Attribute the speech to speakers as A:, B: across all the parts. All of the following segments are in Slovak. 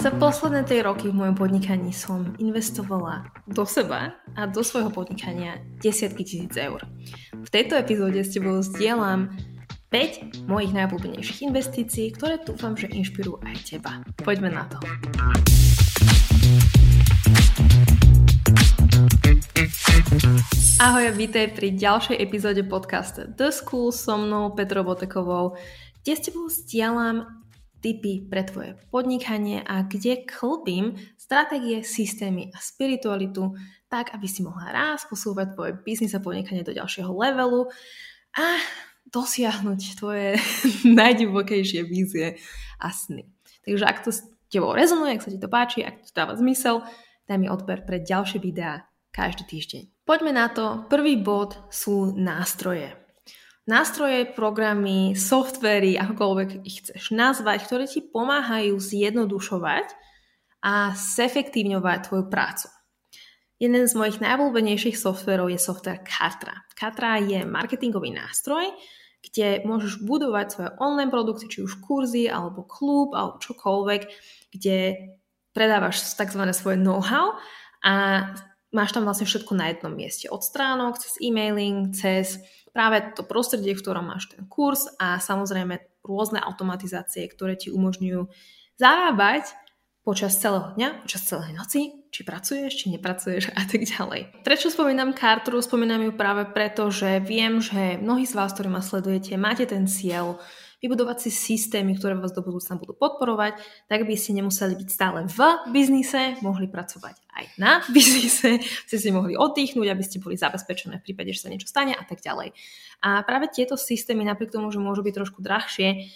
A: Za posledné 3 roky v mojom podnikaní som investovala do seba a do svojho podnikania desiatky tisíc eur. V tejto epizóde s tebou zdieľam 5 mojich najobľúbenejších investícií, ktoré dúfam, že inšpirujú aj teba. Poďme na to. Ahoj a vítaj pri ďalšej epizóde podcastu The School so mnou Petrou Botekovou, kde s tebou zdieľam tipy pre tvoje podnikanie a kde klbím stratégie, systémy a spiritualitu tak, aby si mohla raz posúvať tvoje biznis a podnikanie do ďalšieho levelu a dosiahnuť tvoje najdivokejšie vízie a sny. Takže ak to s tebou rezonuje, ak sa ti to páči, ak to dáva zmysel, daj mi odber pre ďalšie videá každý týždeň. Poďme na to. Prvý bod sú nástroje nástroje, programy, softvery, akokoľvek ich chceš nazvať, ktoré ti pomáhajú zjednodušovať a zefektívňovať tvoju prácu. Jeden z mojich najobľúbenejších softverov je software Kartra. Kartra je marketingový nástroj, kde môžeš budovať svoje online produkty, či už kurzy, alebo klub, alebo čokoľvek, kde predávaš tzv. svoje know-how a máš tam vlastne všetko na jednom mieste. Od stránok, cez e-mailing, cez práve to prostredie, v ktorom máš ten kurz a samozrejme rôzne automatizácie, ktoré ti umožňujú zarábať počas celého dňa, počas celej noci, či pracuješ, či nepracuješ a tak ďalej. Prečo spomínam Kartru? Spomínam ju práve preto, že viem, že mnohí z vás, ktorí ma sledujete, máte ten cieľ vybudovať si systémy, ktoré vás do budúcna budú podporovať, tak by ste nemuseli byť stále v biznise, mohli pracovať aj na biznise, ste si mohli oddychnúť, aby ste boli zabezpečené v prípade, že sa niečo stane a tak ďalej. A práve tieto systémy, napriek tomu, že môžu byť trošku drahšie,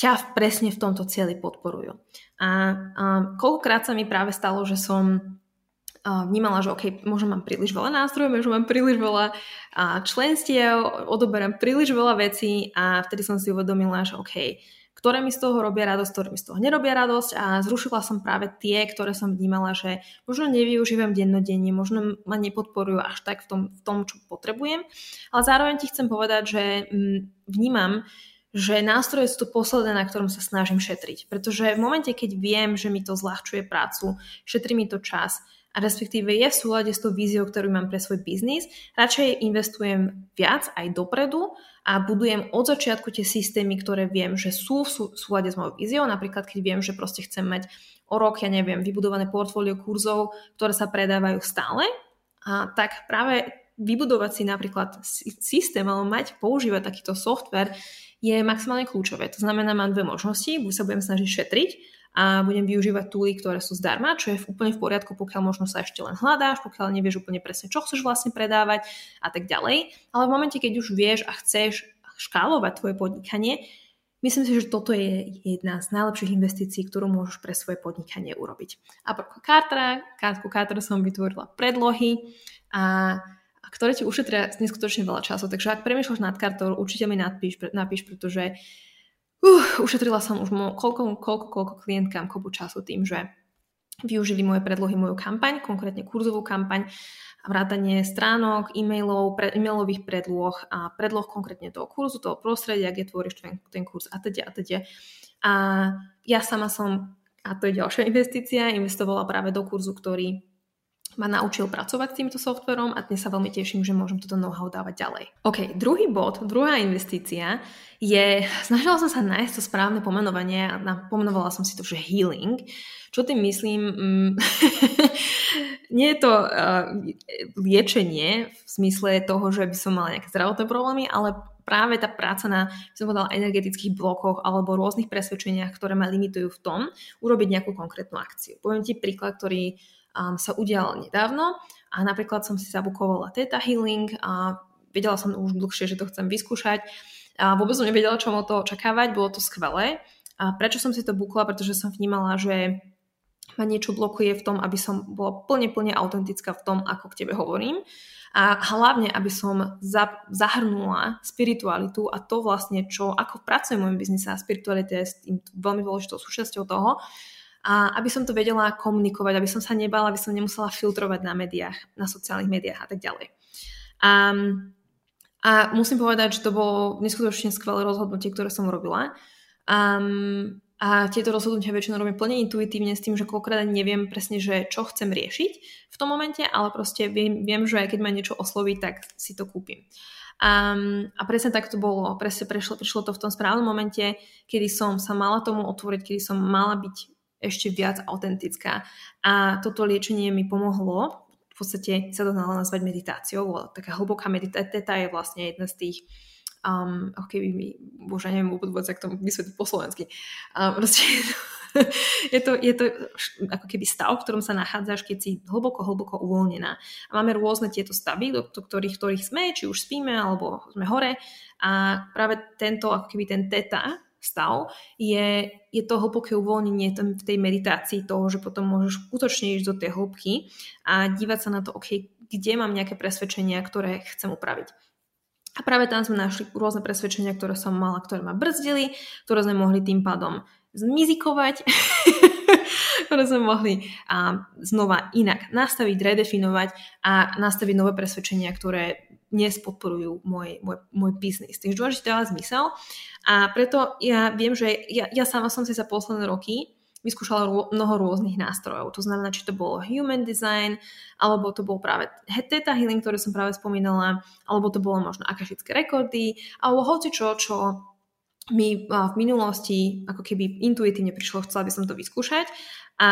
A: ťa presne v tomto cieli podporujú. A, a koľkokrát sa mi práve stalo, že som vnímala, že OK, možno mám príliš veľa nástrojov, možno mám príliš veľa členstiev, odoberám príliš veľa vecí a vtedy som si uvedomila, že OK, ktoré mi z toho robia radosť, ktoré mi z toho nerobia radosť a zrušila som práve tie, ktoré som vnímala, že možno nevyužívam dennodenne, možno ma nepodporujú až tak v tom, v tom čo potrebujem. Ale zároveň ti chcem povedať, že mm, vnímam, že nástroje sú to posledné, na ktorom sa snažím šetriť. Pretože v momente, keď viem, že mi to zľahčuje prácu, šetrí mi to čas, a respektíve je v súlade s tou víziou, ktorú mám pre svoj biznis, radšej investujem viac aj dopredu a budujem od začiatku tie systémy, ktoré viem, že sú v súlade s mojou víziou. Napríklad, keď viem, že proste chcem mať o rok, ja neviem, vybudované portfólio kurzov, ktoré sa predávajú stále, a tak práve vybudovať si napríklad systém alebo mať, používať takýto software je maximálne kľúčové. To znamená, mám dve možnosti, buď sa budem snažiť šetriť a budem využívať tooly, ktoré sú zdarma, čo je úplne v poriadku, pokiaľ možno sa ešte len hľadáš, pokiaľ nevieš úplne presne, čo chceš vlastne predávať a tak ďalej. Ale v momente, keď už vieš a chceš škálovať tvoje podnikanie, myslím si, že toto je jedna z najlepších investícií, ktorú môžeš pre svoje podnikanie urobiť. A pre Cartera, Kátku Cartera som vytvorila predlohy a ktoré ti ušetria neskutočne veľa času. Takže ak premýšľaš nad kartou, určite mi napíš, napíš pretože Uh, ušetrila som už mo- koľko, koľko, koľko klientkám kopu času tým, že využili moje predlohy, moju kampaň, konkrétne kurzovú kampaň, vrátanie stránok, e-mailov, pre, e-mailových predloh a predloh konkrétne toho kurzu, toho prostredia, kde tvoríš ten, ten kurz a teda a teda. A ja sama som, a to je ďalšia investícia, investovala práve do kurzu, ktorý ma naučil pracovať s týmto softverom a dnes sa veľmi teším, že môžem toto know-how dávať ďalej. OK, druhý bod, druhá investícia je, snažila som sa nájsť to správne pomenovanie a pomenovala som si to, že healing. Čo tým myslím? Mm, nie je to uh, liečenie v smysle toho, že by som mala nejaké zdravotné problémy, ale práve tá práca na, som povedala, energetických blokoch alebo rôznych presvedčeniach, ktoré ma limitujú v tom, urobiť nejakú konkrétnu akciu. Poviem ti príklad, ktorý um, sa udial nedávno a napríklad som si zabukovala Theta Healing a vedela som už dlhšie, že to chcem vyskúšať a vôbec som nevedela, čo od toho očakávať, bolo to skvelé. A prečo som si to bukla? Pretože som vnímala, že ma niečo blokuje v tom, aby som bola plne, plne autentická v tom, ako k tebe hovorím. A hlavne, aby som za, zahrnula spiritualitu a to vlastne, čo, ako pracujem v mojom biznise a spiritualita je s tým veľmi dôležitou súčasťou toho, a aby som to vedela komunikovať, aby som sa nebala, aby som nemusela filtrovať na médiách, na sociálnych médiách a tak ďalej. A, a musím povedať, že to bolo neskutočne skvelé rozhodnutie, ktoré som urobila. Um, a tieto rozhodnutia väčšinou robím plne intuitívne s tým, že koľkokrát neviem presne, že čo chcem riešiť v tom momente, ale proste viem, viem že aj keď ma niečo osloví, tak si to kúpim. Um, a presne tak to bolo. Presne prešlo, prišlo to v tom správnom momente, kedy som sa mala tomu otvoriť, kedy som mala byť ešte viac autentická. A toto liečenie mi pomohlo. V podstate sa to dalo nazvať meditáciou. Taká hlboká meditácia je vlastne jedna z tých um, ako keby mi, bože, neviem vôbec, ak to vysvetliť po slovensky. Um, proste je to, je to ako keby stav, v ktorom sa nachádzaš, keď si hlboko, hlboko uvoľnená. A máme rôzne tieto stavy, do, do ktorých, ktorých sme, či už spíme, alebo sme hore. A práve tento, ako keby ten teta, stav, je, je to hlboké uvoľnenie v tej meditácii toho, že potom môžeš skutočne ísť do tej hĺbky a dívať sa na to, ok, kde mám nejaké presvedčenia, ktoré chcem upraviť. A práve tam sme našli rôzne presvedčenia, ktoré som mala, ktoré ma brzdili, ktoré sme mohli tým pádom zmizikovať, ktoré sme mohli a, znova inak nastaviť, redefinovať a nastaviť nové presvedčenia, ktoré dnes podporujú môj, môj, môj biznis. Takže dôležité dáva zmysel a preto ja viem, že ja, ja sama som si za posledné roky vyskúšala rô, mnoho rôznych nástrojov. To znamená, či to bolo human design, alebo to bol práve theta healing, ktoré som práve spomínala, alebo to bolo možno akašické rekordy, alebo hoci čo, čo mi v minulosti ako keby intuitívne prišlo, chcela by som to vyskúšať a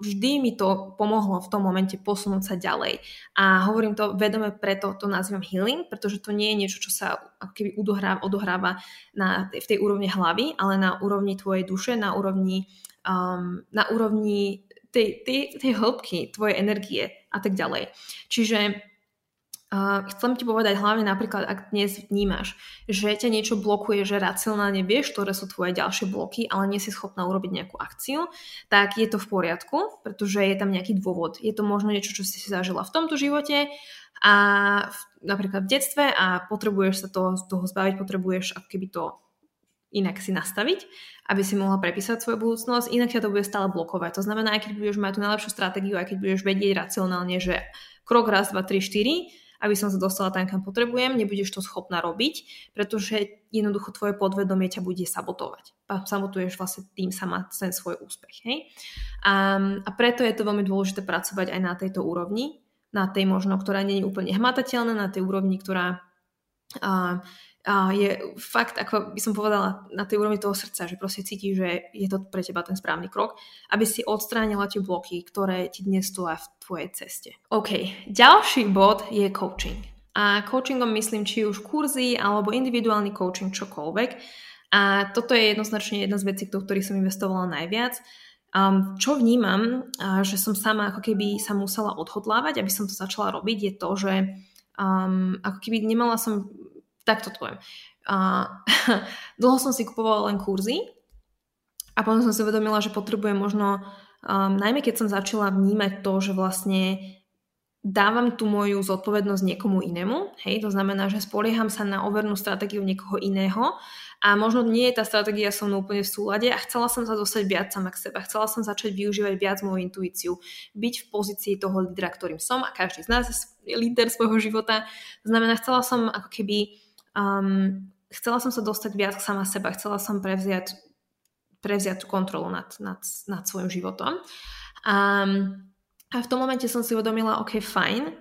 A: vždy mi to pomohlo v tom momente posunúť sa ďalej. A hovorím to vedome, preto to nazývam healing, pretože to nie je niečo, čo sa ako keby odohráva, odohráva na, v tej úrovni hlavy, ale na úrovni tvojej duše, na úrovni um, na úrovni tej, tej, tej hĺbky, tvojej energie a tak ďalej. Čiže Uh, chcem ti povedať hlavne napríklad, ak dnes vnímaš, že ťa niečo blokuje, že racionálne vieš, ktoré sú tvoje ďalšie bloky, ale nie si schopná urobiť nejakú akciu, tak je to v poriadku, pretože je tam nejaký dôvod. Je to možno niečo, čo si zažila v tomto živote a v, napríklad v detstve a potrebuješ sa toho, toho zbaviť, potrebuješ ako keby to inak si nastaviť, aby si mohla prepísať svoju budúcnosť, inak ťa to bude stále blokovať. To znamená, aj keď budeš mať tú najlepšiu stratégiu, aj keď budeš vedieť racionálne, že krok raz, dva, tri, štyri, aby som sa dostala tam, kam potrebujem, nebudeš to schopná robiť, pretože jednoducho tvoje podvedomie ťa bude sabotovať. A sabotuješ vlastne tým sama ten svoj úspech. Hej? A, a preto je to veľmi dôležité pracovať aj na tejto úrovni, na tej možno, ktorá nie je úplne hmatateľná, na tej úrovni, ktorá a, je fakt, ako by som povedala, na tej úrovni toho srdca, že proste cítiš, že je to pre teba ten správny krok, aby si odstránila tie bloky, ktoré ti dnes stoja v tvojej ceste. OK, ďalší bod je coaching. A coachingom myslím či už kurzy alebo individuálny coaching, čokoľvek. A toto je jednoznačne jedna z vecí, do ktorých som investovala najviac. Um, čo vnímam, uh, že som sama ako keby sa musela odhodlávať, aby som to začala robiť, je to, že um, ako keby nemala som takto to poviem. A, dlho som si kupovala len kurzy a potom som si uvedomila, že potrebujem možno, um, najmä keď som začala vnímať to, že vlastne dávam tú moju zodpovednosť niekomu inému, hej, to znamená, že spolieham sa na overnú stratégiu niekoho iného a možno nie je tá stratégia so mnou úplne v súlade a chcela som sa dostať viac sama k seba, chcela som začať využívať viac moju intuíciu, byť v pozícii toho lídra, ktorým som a každý z nás je líder svojho života, znamená, chcela som ako keby Um, chcela som sa dostať viac k sama seba, chcela som prevziať, prevziať tú kontrolu nad, nad, nad svojim životom. Um, a v tom momente som si uvedomila, ok, fajn,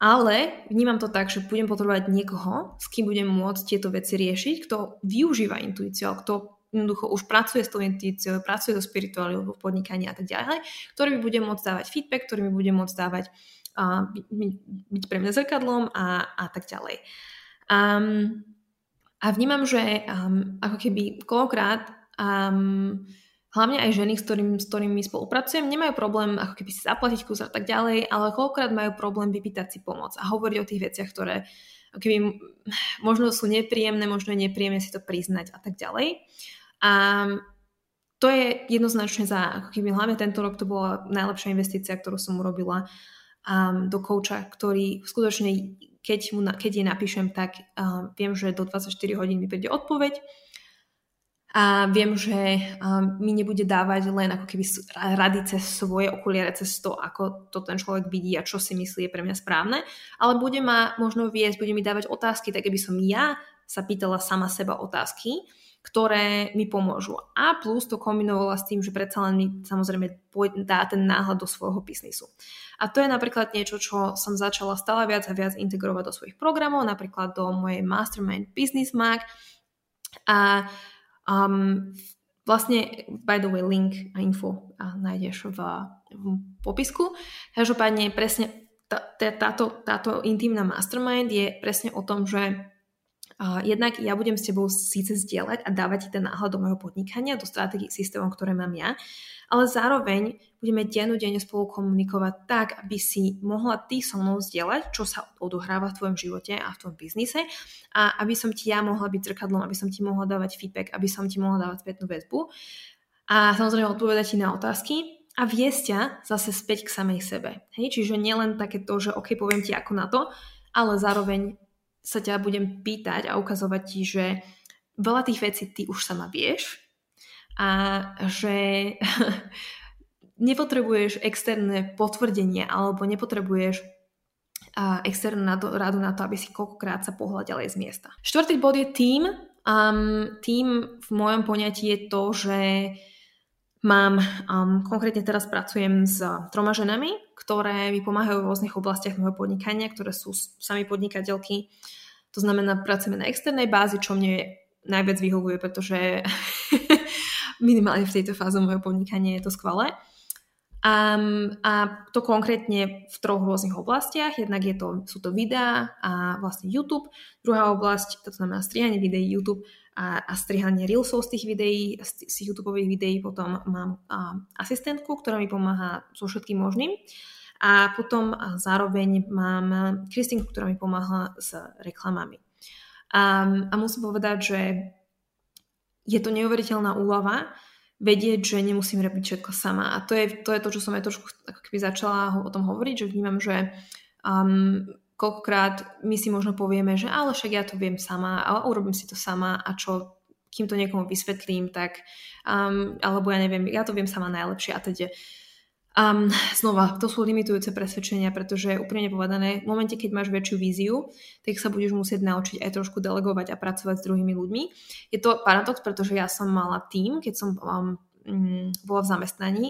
A: ale vnímam to tak, že budem potrebovať niekoho, s kým budem môcť tieto veci riešiť, kto využíva intuíciu, kto jednoducho už pracuje s tou intuíciou, pracuje so spirituáliou v podnikaní a tak ďalej, ktorý mi bude môcť dávať feedback, ktorý mi bude môcť dávať uh, byť, byť pre mňa zrkadlom a, a tak ďalej. Um, a vnímam, že um, ako keby koľkokrát um, hlavne aj ženy, s, ktorým, s ktorými spolupracujem, nemajú problém ako keby si zaplatiť kus a tak ďalej, ale koľkokrát majú problém vypýtať si pomoc a hovoriť o tých veciach, ktoré keby možno sú nepríjemné, možno je nepríjemné si to priznať a tak ďalej. A to je jednoznačne za, ako keby hlavne tento rok to bola najlepšia investícia, ktorú som urobila um, do kouča, ktorý skutočne keď, mu, keď jej napíšem, tak uh, viem, že do 24 hodín mi príde odpoveď. A viem, že uh, mi nebude dávať len ako keby rady cez svoje okuliare, cez to, ako to ten človek vidí a čo si myslí je pre mňa správne, ale bude ma možno viesť, bude mi dávať otázky, tak aby som ja sa pýtala sama seba otázky ktoré mi pomôžu. A plus to kombinovala s tým, že predsa len mi samozrejme dá ten náhľad do svojho biznisu. A to je napríklad niečo, čo som začala stále viac a viac integrovať do svojich programov, napríklad do mojej Mastermind Business Mag. A um, vlastne, by the way, link a info a nájdeš v, v popisku. Každopádne presne tá, táto, táto intimná mastermind je presne o tom, že jednak ja budem s tebou síce zdieľať a dávať ti ten náhľad do môjho podnikania, do stratégií systémov, ktoré mám ja, ale zároveň budeme dennodenne spolu komunikovať tak, aby si mohla ty so mnou zdieľať, čo sa odohráva v tvojom živote a v tvojom biznise a aby som ti ja mohla byť zrkadlom, aby som ti mohla dávať feedback, aby som ti mohla dávať spätnú väzbu a samozrejme odpovedať ti na otázky a viesť ťa zase späť k samej sebe. Hej? Čiže nielen také to, že OK, poviem ti ako na to, ale zároveň sa ťa budem pýtať a ukazovať ti, že veľa tých vecí ty už sama vieš a že nepotrebuješ externé potvrdenie alebo nepotrebuješ a externú radu na to, aby si koľkokrát sa pohľad ďalej z miesta. Štvrtý bod je tým. Um, tým v mojom poňatí je to, že mám, um, konkrétne teraz pracujem s troma ženami, ktoré mi pomáhajú v rôznych oblastiach môjho podnikania, ktoré sú sami podnikateľky. To znamená, pracujeme na externej bázi, čo mne najviac vyhovuje, pretože minimálne v tejto fáze môjho podnikania je to skvelé. Um, a to konkrétne v troch rôznych oblastiach. Jednak je to, sú to videá a vlastne YouTube. Druhá oblasť, to znamená strihanie videí YouTube a, a strihanie reelsov z tých videí, z, z YouTube videí. Potom mám um, asistentku, ktorá mi pomáha so všetkým možným. A potom zároveň mám Kristinku, ktorá mi pomáha s reklamami. A, a musím povedať, že je to neuveriteľná úlava vedieť, že nemusím robiť všetko sama. A to je to, je to čo som aj trošku ako keby začala o tom hovoriť, že vnímam, že um, koľkokrát my si možno povieme, že ale však ja to viem sama a urobím si to sama a čo kým to niekomu vysvetlím, tak um, alebo ja neviem, ja to viem sama najlepšie a teda Um, znova, to sú limitujúce presvedčenia, pretože úprimne povedané, v momente, keď máš väčšiu víziu, tak sa budeš musieť naučiť aj trošku delegovať a pracovať s druhými ľuďmi. Je to paradox, pretože ja som mala tým, keď som um, bola v zamestnaní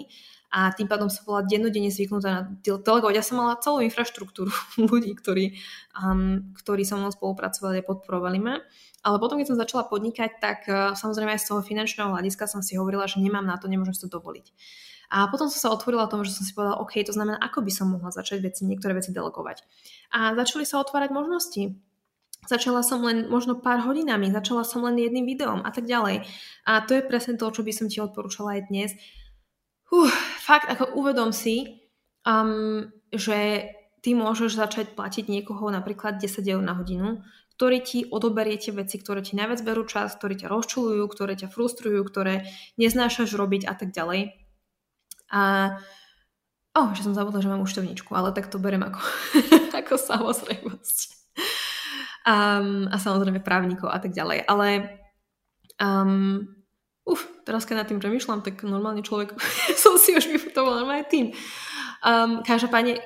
A: a tým pádom som bola dennodenne zvyknutá na delegovať. Ja som mala celú infraštruktúru ľudí, ktorí, um, ktorí so mnou spolupracovali a podporovali ma. Ale potom, keď som začala podnikať, tak uh, samozrejme aj z toho finančného hľadiska som si hovorila, že nemám na to, nemôžem si to dovoliť. A potom som sa otvorila tomu, že som si povedala, OK, to znamená, ako by som mohla začať veci, niektoré veci delegovať. A začali sa otvárať možnosti. Začala som len možno pár hodinami, začala som len jedným videom a tak ďalej. A to je presne to, čo by som ti odporúčala aj dnes. Uh, fakt, ako uvedom si, um, že ty môžeš začať platiť niekoho napríklad 10 eur na hodinu, ktorý ti odoberie tie veci, ktoré ti najviac berú čas, ktoré ťa rozčulujú, ktoré ťa frustrujú, ktoré neznášaš robiť a tak ďalej. A oh, že som zabudla, že mám účtovníčku, ale tak to berem ako, ako samozrejmosť. Um, a samozrejme právnikov a tak ďalej. Ale um, uf, teraz keď nad tým premyšľam, tak normálny človek som si už vyfutovala aj tým. Um, každopádne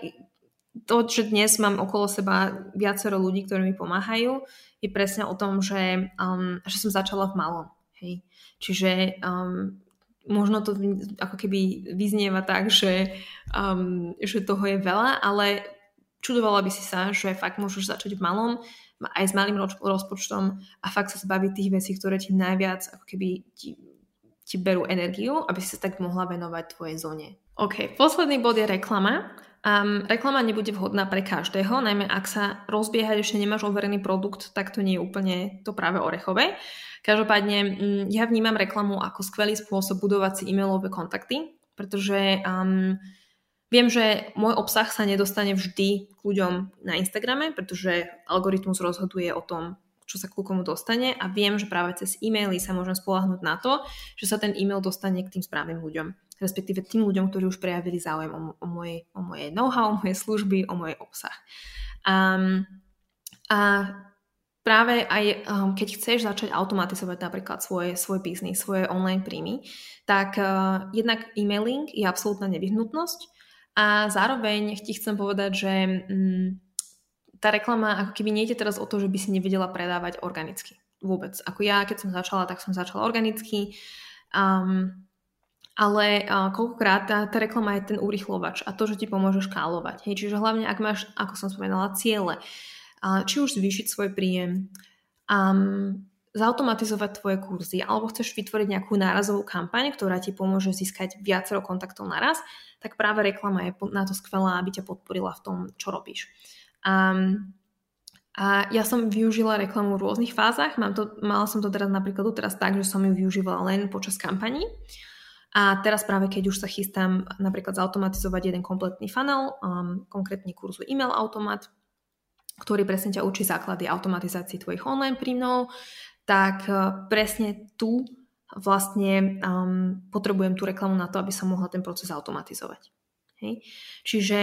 A: to, že dnes mám okolo seba viacero ľudí, ktorí mi pomáhajú, je presne o tom, že, um, že som začala v malom. Hej. Čiže um, možno to ako keby vyznieva tak, že, um, že toho je veľa, ale čudovala by si sa, že fakt môžeš začať v malom, aj s malým rozpočtom a fakt sa zbaviť tých vecí, ktoré ti najviac ako keby ti, ti berú energiu, aby si sa tak mohla venovať tvojej zóne. OK, posledný bod je reklama. Um, reklama nebude vhodná pre každého, najmä ak sa rozbiehať ešte nemáš overený produkt, tak to nie je úplne to práve orechové. Každopádne mm, ja vnímam reklamu ako skvelý spôsob budovať si e-mailové kontakty, pretože um, viem, že môj obsah sa nedostane vždy k ľuďom na Instagrame, pretože algoritmus rozhoduje o tom, čo sa ku komu dostane a viem, že práve cez e-maily sa môžem spolahnúť na to, že sa ten e-mail dostane k tým správnym ľuďom respektíve tým ľuďom, ktorí už prejavili záujem o, o, moje, o moje know-how, o moje služby, o môj obsah. Um, a práve aj um, keď chceš začať automatizovať napríklad svoj, svoj biznis, svoje online príjmy, tak uh, jednak e-mailing je absolútna nevyhnutnosť a zároveň ti chcem povedať, že um, tá reklama ako keby nejde teraz o to, že by si nevedela predávať organicky. vôbec. Ako ja, keď som začala, tak som začala organicky. Um, ale uh, koľkokrát tá, tá reklama je ten urychlovač a to, že ti pomôže škálovať. Hej, čiže hlavne, ak máš, ako som spomenala, ciele, uh, či už zvýšiť svoj príjem, um, zautomatizovať tvoje kurzy alebo chceš vytvoriť nejakú nárazovú kampaň, ktorá ti pomôže získať viacero kontaktov naraz, tak práve reklama je na to skvelá, aby ťa podporila v tom, čo robíš. Um, a ja som využila reklamu v rôznych fázach. Mám to, mala som to teraz napríklad teraz tak, že som ju využívala len počas kampaní. A teraz práve keď už sa chystám napríklad zautomatizovať jeden kompletný funnel, um, konkrétne kurzu email automat, ktorý presne ťa učí základy automatizácie tvojich online príjmov, tak uh, presne tu vlastne um, potrebujem tú reklamu na to, aby som mohla ten proces automatizovať. Hej? Čiže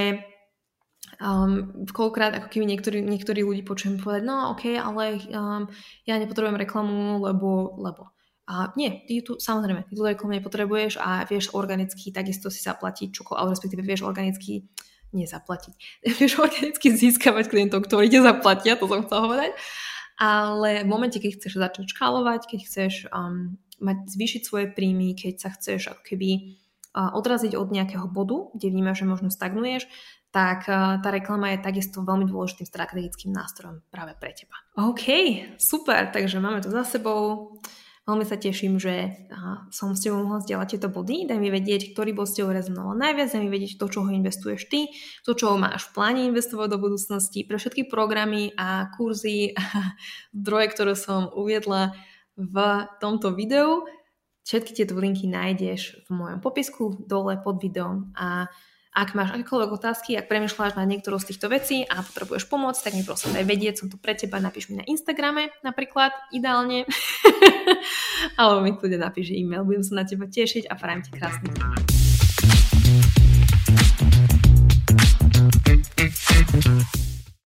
A: um, koľkokrát ako keby niektorí, niektorí ľudí počujem povedať, no ok, ale um, ja nepotrebujem reklamu, lebo, lebo. A nie, ty tu samozrejme, ty tu reklamu nepotrebuješ a vieš organicky takisto si zaplatiť čokoľvek, ale respektíve vieš organicky nezaplatiť. Vieš organicky získavať klientov, ktorí ti zaplatia, to som chcela povedať. Ale v momente, keď chceš začať škálovať, keď chceš um, mať, zvýšiť svoje príjmy, keď sa chceš ako keby uh, odraziť od nejakého bodu, kde vnímaš, že možno stagnuješ, tak tá reklama je takisto veľmi dôležitým strategickým nástrojom práve pre teba. OK, super, takže máme to za sebou. Veľmi sa teším, že som s tebou mohla zdieľať tieto body. Daj mi vedieť, ktorý bol s tebou rezonoval najviac, daj mi vedieť, do čoho investuješ ty, do čoho máš v pláne investovať do budúcnosti, pre všetky programy a kurzy a zdroje, ktoré som uviedla v tomto videu. Všetky tieto linky nájdeš v mojom popisku dole pod videom a ak máš akékoľvek otázky, ak premyšľaš na niektorú z týchto vecí a potrebuješ pomoc, tak mi prosím daj vedieť, som tu pre teba, napíš mi na Instagrame napríklad, ideálne. Alebo mi kľudne napíš e-mail, budem sa na teba tešiť a prajem ti krásny deň.